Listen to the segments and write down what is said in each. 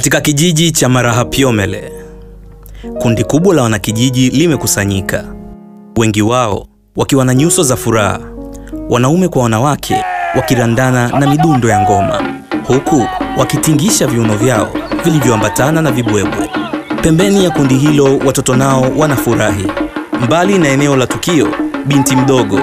Katika kijiji cha Marahapyomele, kundi kubwa la wanakijiji limekusanyika, wengi wao wakiwa na nyuso za furaha, wanaume kwa wanawake wakirandana na midundo ya ngoma, huku wakitingisha viuno vyao vilivyoambatana na vibwebwe. Pembeni ya kundi hilo, watoto nao wanafurahi. Mbali na eneo la tukio, binti mdogo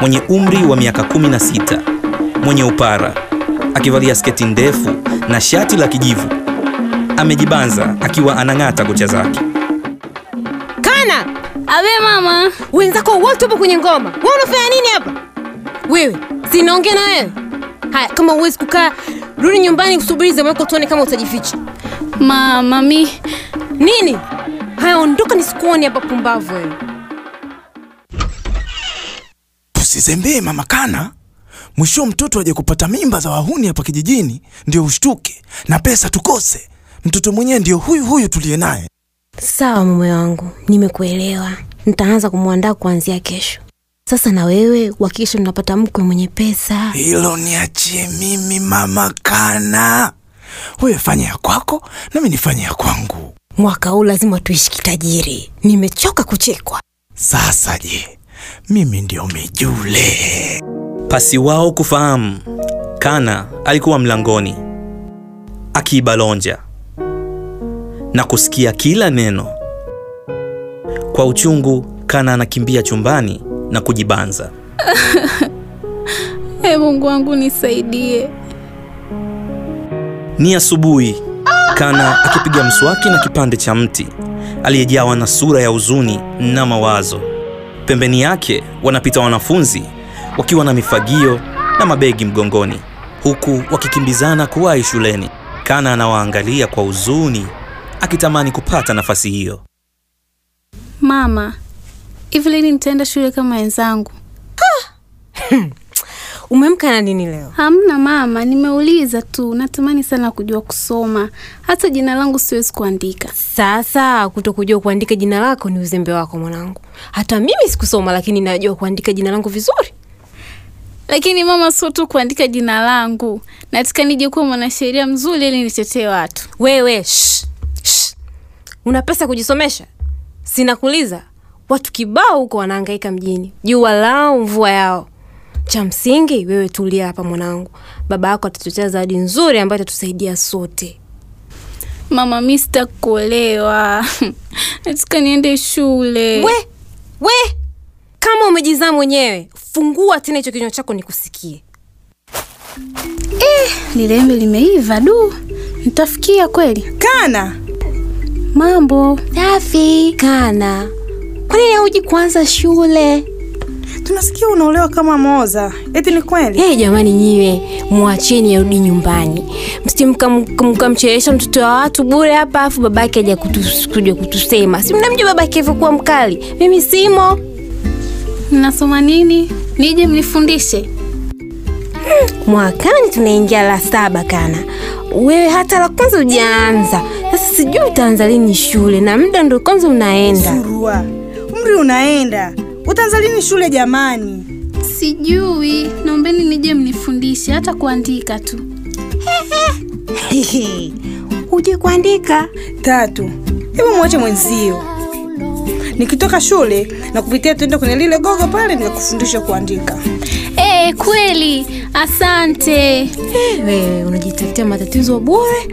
mwenye umri wa miaka 16 mwenye upara akivalia sketi ndefu na shati la kijivu amejibanza akiwa anang'ata kucha zake. Kana, Abe mama, wenzako wote wapo kwenye ngoma, wewe unafanya nini hapa? Wewe sinaongea na wewe. Haya, kama huwezi kukaa, rudi nyumbani kusubiri zamu yako, tuone kama utajificha mama mi nini. Haya, ondoka nisikuone hapa, pumbavu wewe. Tusizembee mama Kana, mwisho mtoto aje kupata mimba za wahuni hapa kijijini, ndio ushtuke na pesa tukose. Mtoto mwenyewe ndio huyu huyu tuliye naye. Sawa mume wangu, nimekuelewa. Nitaanza kumwandaa kuanzia kesho. Sasa na wewe uhakikishe unapata mkwe mwenye pesa. Hilo niachie mimi mama Kana, wewe fanya ya kwako nami nifanye ya kwangu. Mwaka huu lazima tuishi kitajiri. Nimechoka kuchekwa. Sasa je, mimi ndio mijule? Pasi wao kufahamu, Kana alikuwa mlangoni akiibalonja na kusikia kila neno. Kwa uchungu, Kana anakimbia chumbani na kujibanza. e Mungu wangu nisaidie. Ni asubuhi, Kana akipiga mswaki na kipande cha mti, aliyejawa na sura ya huzuni na mawazo. Pembeni yake wanapita wanafunzi wakiwa na mifagio na mabegi mgongoni, huku wakikimbizana kuwahi shuleni. Kana anawaangalia kwa huzuni, akitamani kupata nafasi hiyo. Mama, hivi lini nitaenda shule kama wenzangu? Umemka na nini leo? Hamna mama, nimeuliza tu. Natamani sana kujua kusoma, hata jina langu siwezi kuandika. Sasa kutokujua kuandika jina lako ni uzembe wako mwanangu. Hata mimi sikusoma, lakini najua kuandika jina langu vizuri. Lakini mama, sio tu kuandika jina langu, nataka nije kuwa mwanasheria mzuri ili nitetee watu. Wewe shh. Una pesa kujisomesha? Sinakuuliza. Watu kibao huko wanahangaika mjini, jua lao mvua yao. Cha msingi wewe tulia hapa mwanangu, baba yako atatuletea zawadi nzuri ambayo itatusaidia sote. Mama, mi sitakuolewa nataka niende shule. We we, kama umejizaa mwenyewe, fungua tena hicho kinywa chako nikusikie. Lile embe limeiva du, nitafikia kweli? Kana, Mambo Safi kana, kwa nini hauji kuanza shule? tunasikia unaolewa kama Moza. Eti ni kweli? Hey, jamani nyiwe mwacheni arudi nyumbani, msije mkamchelewesha mtoto wa watu bure hapa, afu babake aja kuja kutusema. Si mnamjua babake alivyokuwa mkali? Mimi simo. mnasoma nini? Nije mnifundishe. Mwakani tunaingia la saba kana, wewe hata la kwanza hujaanza. Sasa sijui utaanza lini shule, na muda ndo kwanza unaenda. Surua, umri unaenda. Utaanza lini shule jamani? Sijui, naombeni nije mnifundishe hata kuandika tu. Uje kuandika? Tatu, hebu mwache mwenzio. Nikitoka shule na kupitia tuende kwenye lile gogo pale nikakufundisha kuandika. Hey, kweli, asante. Wewe unajitafutia matatizo bure.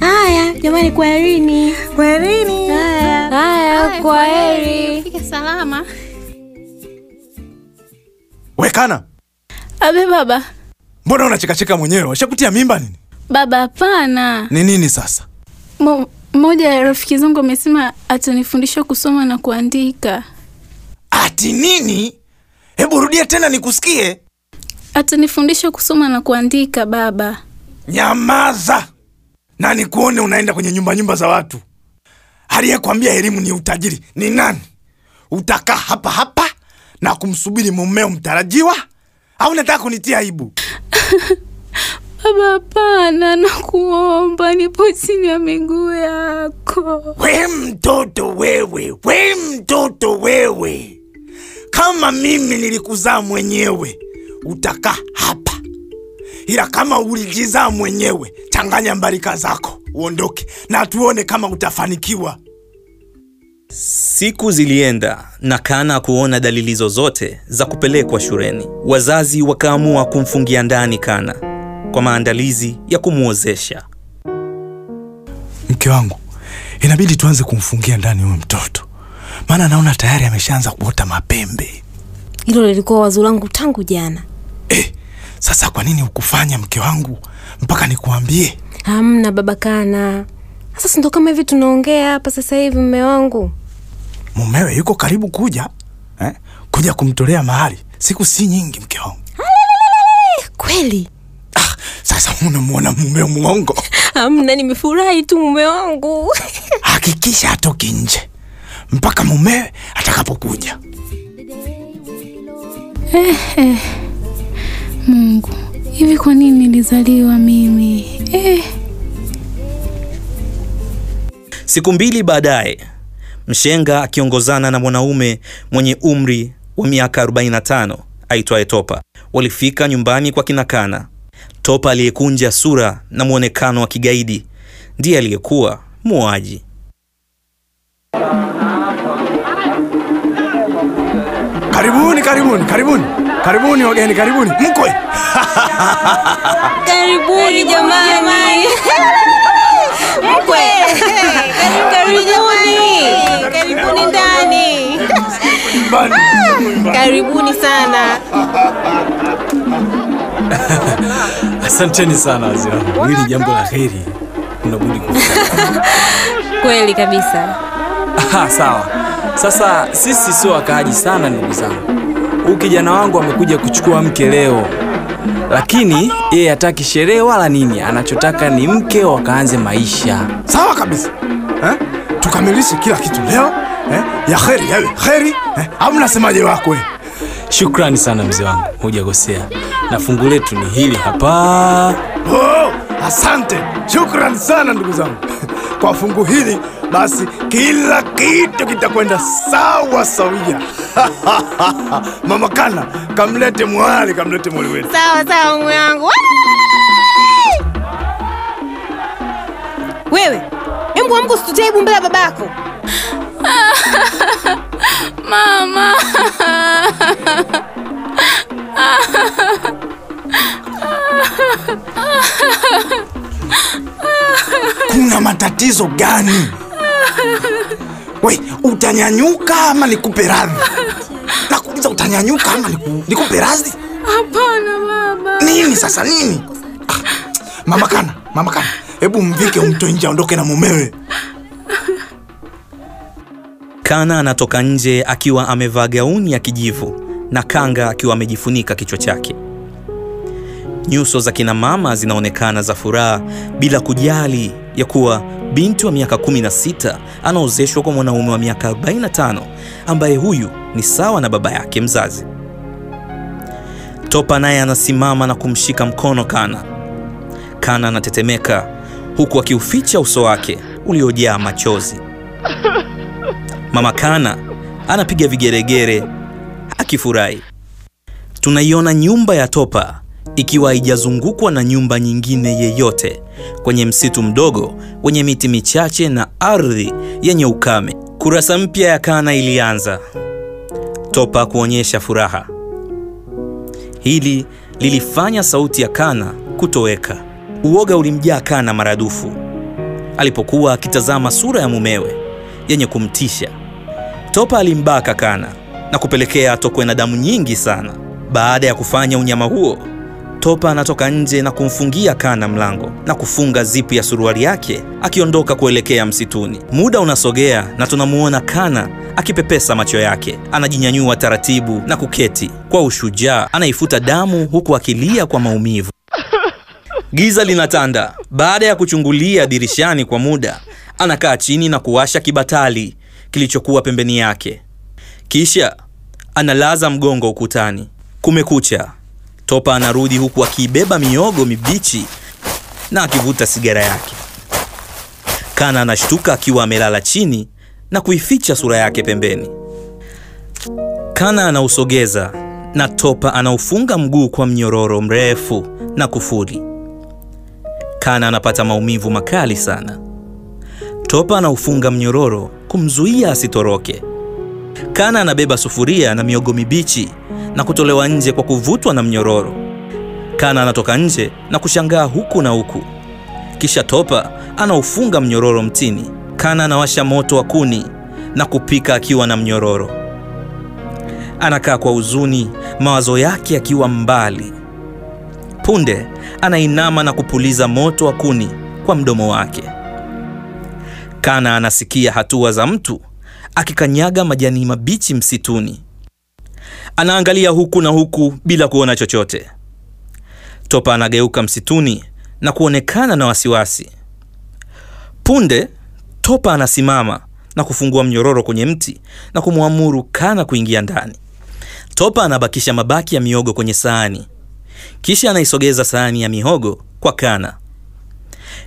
Haya jamani, kwaherini. Kwaherini. Haya, haya, kwaheri. Fika salama. Wekana Abe baba, mbona unachekacheka mwenyewe? Washakutia mimba nini? baba hapana. Ni nini sasa? Mmoja ya rafiki zangu amesema atanifundisha kusoma na kuandika. Ati nini? Hebu rudia tena nikusikie. Atanifundisha kusoma na kuandika baba. Nyamaza na nikuone unaenda kwenye nyumba nyumba za watu. Aliyekwambia elimu ni utajiri ni nani? Utakaa hapa hapa na kumsubiri mumeo mtarajiwa, au nataka kunitia aibu? Baba hapana, nakuomba nipo chini ya miguu yako. We mtoto wewe, we mtoto wewe, kama mimi nilikuzaa mwenyewe utakaa hapa ila kama ulijizaa mwenyewe, changanya mbarika zako uondoke, na tuone kama utafanikiwa. Siku zilienda na Kana kuona dalili zozote za kupelekwa shuleni. Wazazi wakaamua kumfungia ndani Kana kwa maandalizi ya kumwozesha. Mke wangu, inabidi tuanze kumfungia ndani huyo mtoto, maana naona tayari ameshaanza kuota mapembe. Hilo lilikuwa wazo langu tangu jana. Eh, sasa kwa nini ukufanya mke wangu mpaka nikuambie? Hamna baba Kana. Sasa ndo kama hivi tunaongea hapa sasa hivi, mme wangu. Mumewe yuko karibu kuja eh? kuja kumtolea mahali, siku si nyingi mke wangu. Kweli? Ah, sasa unamwona mume mwongo, Hamna, nimefurahi tu mume wangu. hakikisha atoki nje mpaka mumewe atakapokuja. Mungu, hivi kwa nini nilizaliwa mimi eh? Siku mbili baadaye, mshenga akiongozana na mwanaume mwenye umri wa miaka 45 aitwaye Topa walifika nyumbani kwa kina Kana. Topa aliyekunja sura na mwonekano wa kigaidi ndiye aliyekuwa muuaji. Karibuni, karibuni, karibuni, karibuni wageni, karibuni mkwe. Karibuni jamani. Mkwe. Karibuni. Karibuni ndani. Karibuni sana. Asanteni sana wazee wangu, hili jambo la heri unabudi kufanya. Kweli kabisa. Aha, sawa. Sasa sisi sio wakaaji sana, ndugu zangu. Huyu kijana wangu amekuja kuchukua mke leo, lakini yeye hataki sherehe wala nini. Anachotaka ni mke wakaanze maisha. Sawa kabisa eh? Tukamilishe kila kitu leo eh? ya kheri yawe kheri eh? au mnasemaje wakwe? Shukrani sana mzee wangu, hujakosea, na fungu letu ni hili hapa. Oh, asante, shukran sana ndugu zangu kwa fungu hili. Basi kila kitu kitakwenda sawa sawia. Mama Kana, kamlete mwali, kamlete mwali wetu. Sawa sawa mume wangu. Wewe, embu amka usitutee aibu mbele ya babako. Mama, Kuna matatizo gani? We, utanyanyuka ama nikupe radhi? Nakuuliza, utanyanyuka ama nikupe radhi? hapana mama. Nini sasa nini? Ah, Mama Kana, Mama Kana, hebu mvike umtoe nje aondoke na mumewe. Kana anatoka nje akiwa amevaa gauni ya kijivu na kanga akiwa amejifunika kichwa chake. Nyuso za kina mama zinaonekana za furaha bila kujali ya kuwa binti wa miaka 16 anaozeshwa kwa mwanaume wa miaka 45 ambaye huyu ni sawa na baba yake mzazi. Topa naye anasimama na kumshika mkono Kana. Kana anatetemeka huku akiuficha uso wake uliojaa machozi. Mama Kana anapiga vigeregere akifurahi. Tunaiona nyumba ya Topa ikiwa haijazungukwa na nyumba nyingine yeyote kwenye msitu mdogo wenye miti michache na ardhi yenye ukame. Kurasa mpya ya Kana ilianza. Topa kuonyesha furaha. Hili lilifanya sauti ya Kana kutoweka. Uoga ulimjaa Kana maradufu alipokuwa akitazama sura ya mumewe yenye kumtisha. Topa alimbaka Kana na kupelekea atokwe na damu nyingi sana. Baada ya kufanya unyama huo, Topa anatoka nje na kumfungia Kana mlango na kufunga zipu ya suruali yake akiondoka kuelekea msituni. Muda unasogea na tunamuona Kana akipepesa macho yake, anajinyanyua taratibu na kuketi kwa ushujaa, anaifuta damu huku akilia kwa maumivu. Giza linatanda. Baada ya kuchungulia dirishani kwa muda, anakaa chini na kuwasha kibatali kilichokuwa pembeni yake, kisha analaza mgongo ukutani. Kumekucha. Topa anarudi huku akiibeba miogo mibichi na akivuta sigara yake. Kana anashtuka akiwa amelala chini na kuificha sura yake pembeni. Kana anausogeza na Topa anaufunga mguu kwa mnyororo mrefu na kufuli. Kana anapata maumivu makali sana. Topa anaufunga mnyororo kumzuia asitoroke. Kana anabeba sufuria na miogo mibichi na kutolewa nje kwa kuvutwa na mnyororo. Kana anatoka nje na kushangaa huku na huku. Kisha Topa anaufunga mnyororo mtini. Kana anawasha moto wa kuni na kupika akiwa na mnyororo. Anakaa kwa huzuni, mawazo yake akiwa mbali. Punde anainama na kupuliza moto wa kuni kwa mdomo wake. Kana anasikia hatua za mtu akikanyaga majani mabichi msituni. Anaangalia huku na huku bila kuona chochote. Topa anageuka msituni na kuonekana na wasiwasi. Punde Topa anasimama na kufungua mnyororo kwenye mti na kumwamuru Kana kuingia ndani. Topa anabakisha mabaki ya miogo kwenye sahani, kisha anaisogeza sahani ya mihogo kwa Kana.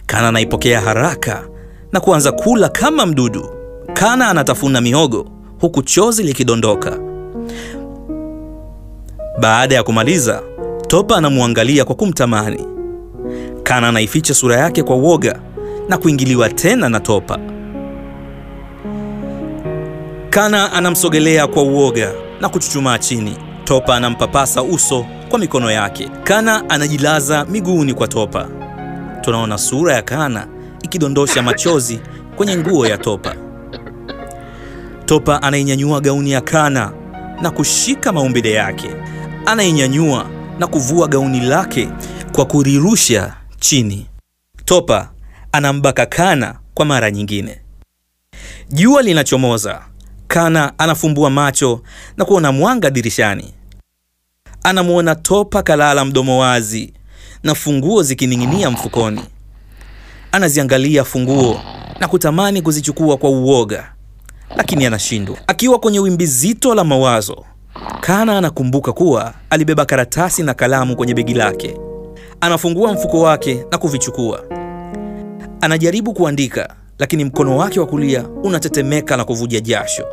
Kana anaipokea haraka na kuanza kula kama mdudu. Kana anatafuna mihogo huku chozi likidondoka. Baada ya kumaliza, Topa anamwangalia kwa kumtamani. Kana anaificha sura yake kwa uoga na kuingiliwa tena na Topa. Kana anamsogelea kwa uoga na kuchuchumaa chini. Topa anampapasa uso kwa mikono yake. Kana anajilaza miguuni kwa Topa. Tunaona sura ya Kana ikidondosha machozi kwenye nguo ya Topa. Topa anainyanyua gauni ya Kana na kushika maumbile yake. Anainyanyua na kuvua gauni lake kwa kurirusha chini. Topa anambaka Kana kwa mara nyingine. Jua linachomoza. Kana anafumbua macho na kuona mwanga dirishani. Anamwona Topa kalala mdomo wazi na funguo zikining'inia mfukoni. Anaziangalia funguo na kutamani kuzichukua kwa uoga, lakini anashindwa. Akiwa kwenye wimbi zito la mawazo, Kana anakumbuka kuwa alibeba karatasi na kalamu kwenye begi lake. Anafungua mfuko wake na kuvichukua. Anajaribu kuandika, lakini mkono wake wa kulia unatetemeka na kuvuja jasho.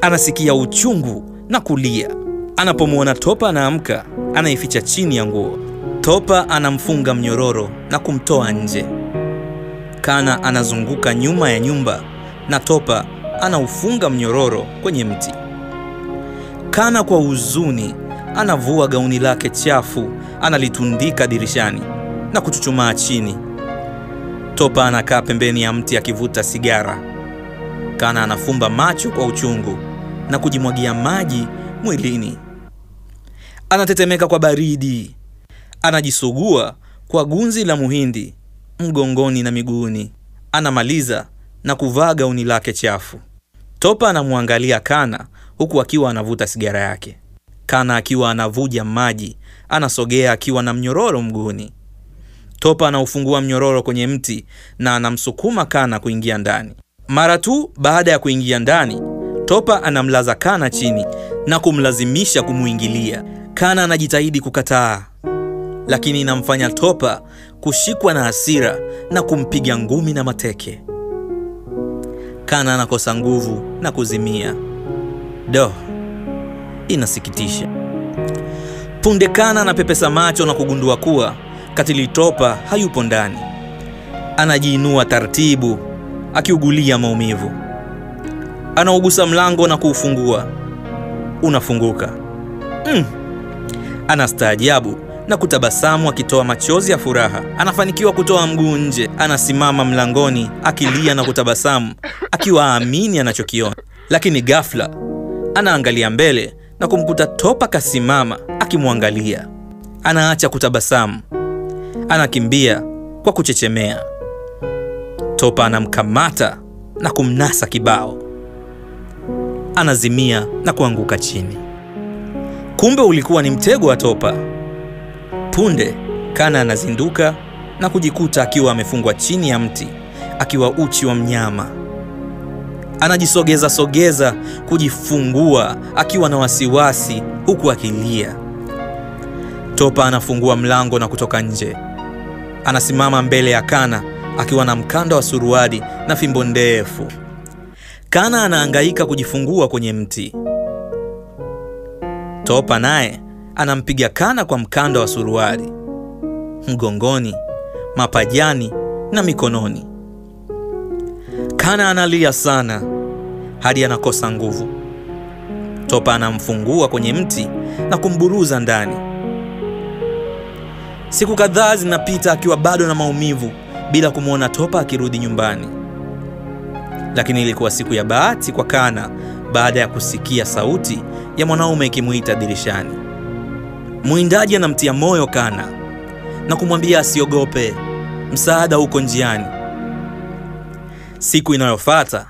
Anasikia uchungu na kulia. Anapomwona Topa anaamka, anaificha chini ya nguo. Topa anamfunga mnyororo na kumtoa nje. Kana anazunguka nyuma ya nyumba na Topa anaufunga mnyororo kwenye mti. Kana kwa huzuni anavua gauni lake chafu, analitundika dirishani na kuchuchumaa chini. Topa anakaa pembeni ya mti akivuta sigara. Kana anafumba macho kwa uchungu na kujimwagia maji mwilini. Anatetemeka kwa baridi. Anajisugua kwa gunzi la muhindi mgongoni na miguuni. Anamaliza na kuvaa gauni lake chafu. Topa anamwangalia Kana huku akiwa anavuta sigara yake. Kana akiwa anavuja maji, anasogea akiwa na mnyororo mguuni. Topa anaufungua mnyororo kwenye mti na anamsukuma Kana kuingia ndani. Mara tu baada ya kuingia ndani, Topa anamlaza Kana chini na kumlazimisha kumuingilia. Kana anajitahidi kukataa, lakini inamfanya Topa kushikwa na hasira na kumpiga ngumi na mateke. Kana anakosa nguvu na kuzimia. Do, inasikitisha. Punde Kana anapepesa macho na kugundua kuwa katili Topa hayupo ndani. Anajiinua taratibu akiugulia maumivu. Anaugusa mlango na kuufungua. Unafunguka. Mm. Anastaajabu na kutabasamu akitoa machozi ya furaha. Anafanikiwa kutoa mguu nje. Anasimama mlangoni akilia na kutabasamu akiwa aamini anachokiona. Lakini ghafla anaangalia mbele na kumkuta Topa kasimama akimwangalia. Anaacha kutabasamu. Anakimbia kwa kuchechemea. Topa anamkamata na kumnasa kibao. Anazimia na kuanguka chini. Kumbe ulikuwa ni mtego wa Topa. Punde Kana anazinduka na kujikuta akiwa amefungwa chini ya mti, akiwa uchi wa mnyama. Anajisogeza sogeza kujifungua, akiwa na wasiwasi, huku akilia. Topa anafungua mlango na kutoka nje. Anasimama mbele ya Kana akiwa na mkanda wa suruali na fimbo ndefu. Kana anahangaika kujifungua kwenye mti. Topa naye anampiga Kana kwa mkanda wa suruali. mgongoni, mapajani na mikononi. Kana analia sana hadi anakosa nguvu. Topa anamfungua kwenye mti na kumburuza ndani. Siku kadhaa zinapita akiwa bado na maumivu bila kumwona Topa akirudi nyumbani. Lakini ilikuwa siku ya bahati kwa Kana baada ya kusikia sauti ya mwanaume ikimuita dirishani. Mwindaji anamtia moyo Kana na kumwambia asiogope, msaada uko njiani. Siku inayofuata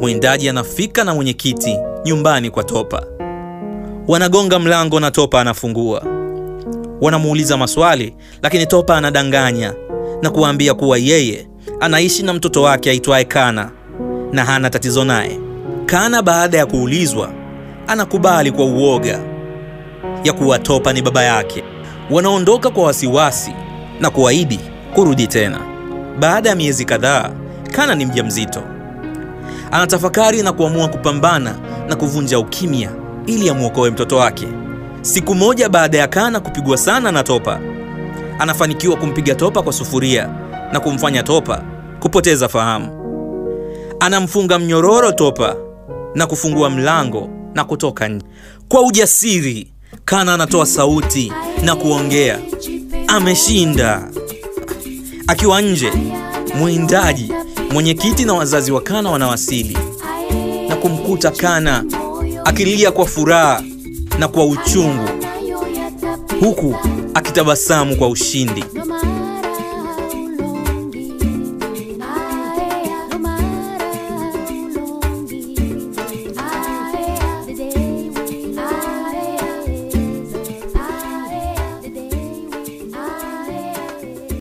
mwindaji anafika na mwenyekiti nyumbani kwa Topa. Wanagonga mlango na Topa anafungua. Wanamuuliza maswali, lakini Topa anadanganya na kuwaambia kuwa yeye anaishi na mtoto wake aitwaye Kana na hana tatizo naye. Kana baada ya kuulizwa, anakubali kwa uoga ya kuwa Topa ni baba yake. Wanaondoka kwa wasiwasi na kuahidi kurudi tena. Baada ya miezi kadhaa, Kana ni mjamzito. Anatafakari na kuamua kupambana na kuvunja ukimya ili amwokoe mtoto wake. Siku moja baada ya Kana kupigwa sana na Topa, anafanikiwa kumpiga Topa kwa sufuria na kumfanya Topa kupoteza fahamu. Anamfunga mnyororo Topa na kufungua mlango na kutoka nje. Kwa ujasiri, Kana anatoa sauti na kuongea, ameshinda. Akiwa nje, mwindaji, mwenyekiti na wazazi wa Kana wanawasili na kumkuta Kana akilia kwa furaha na kwa uchungu, huku akitabasamu kwa ushindi.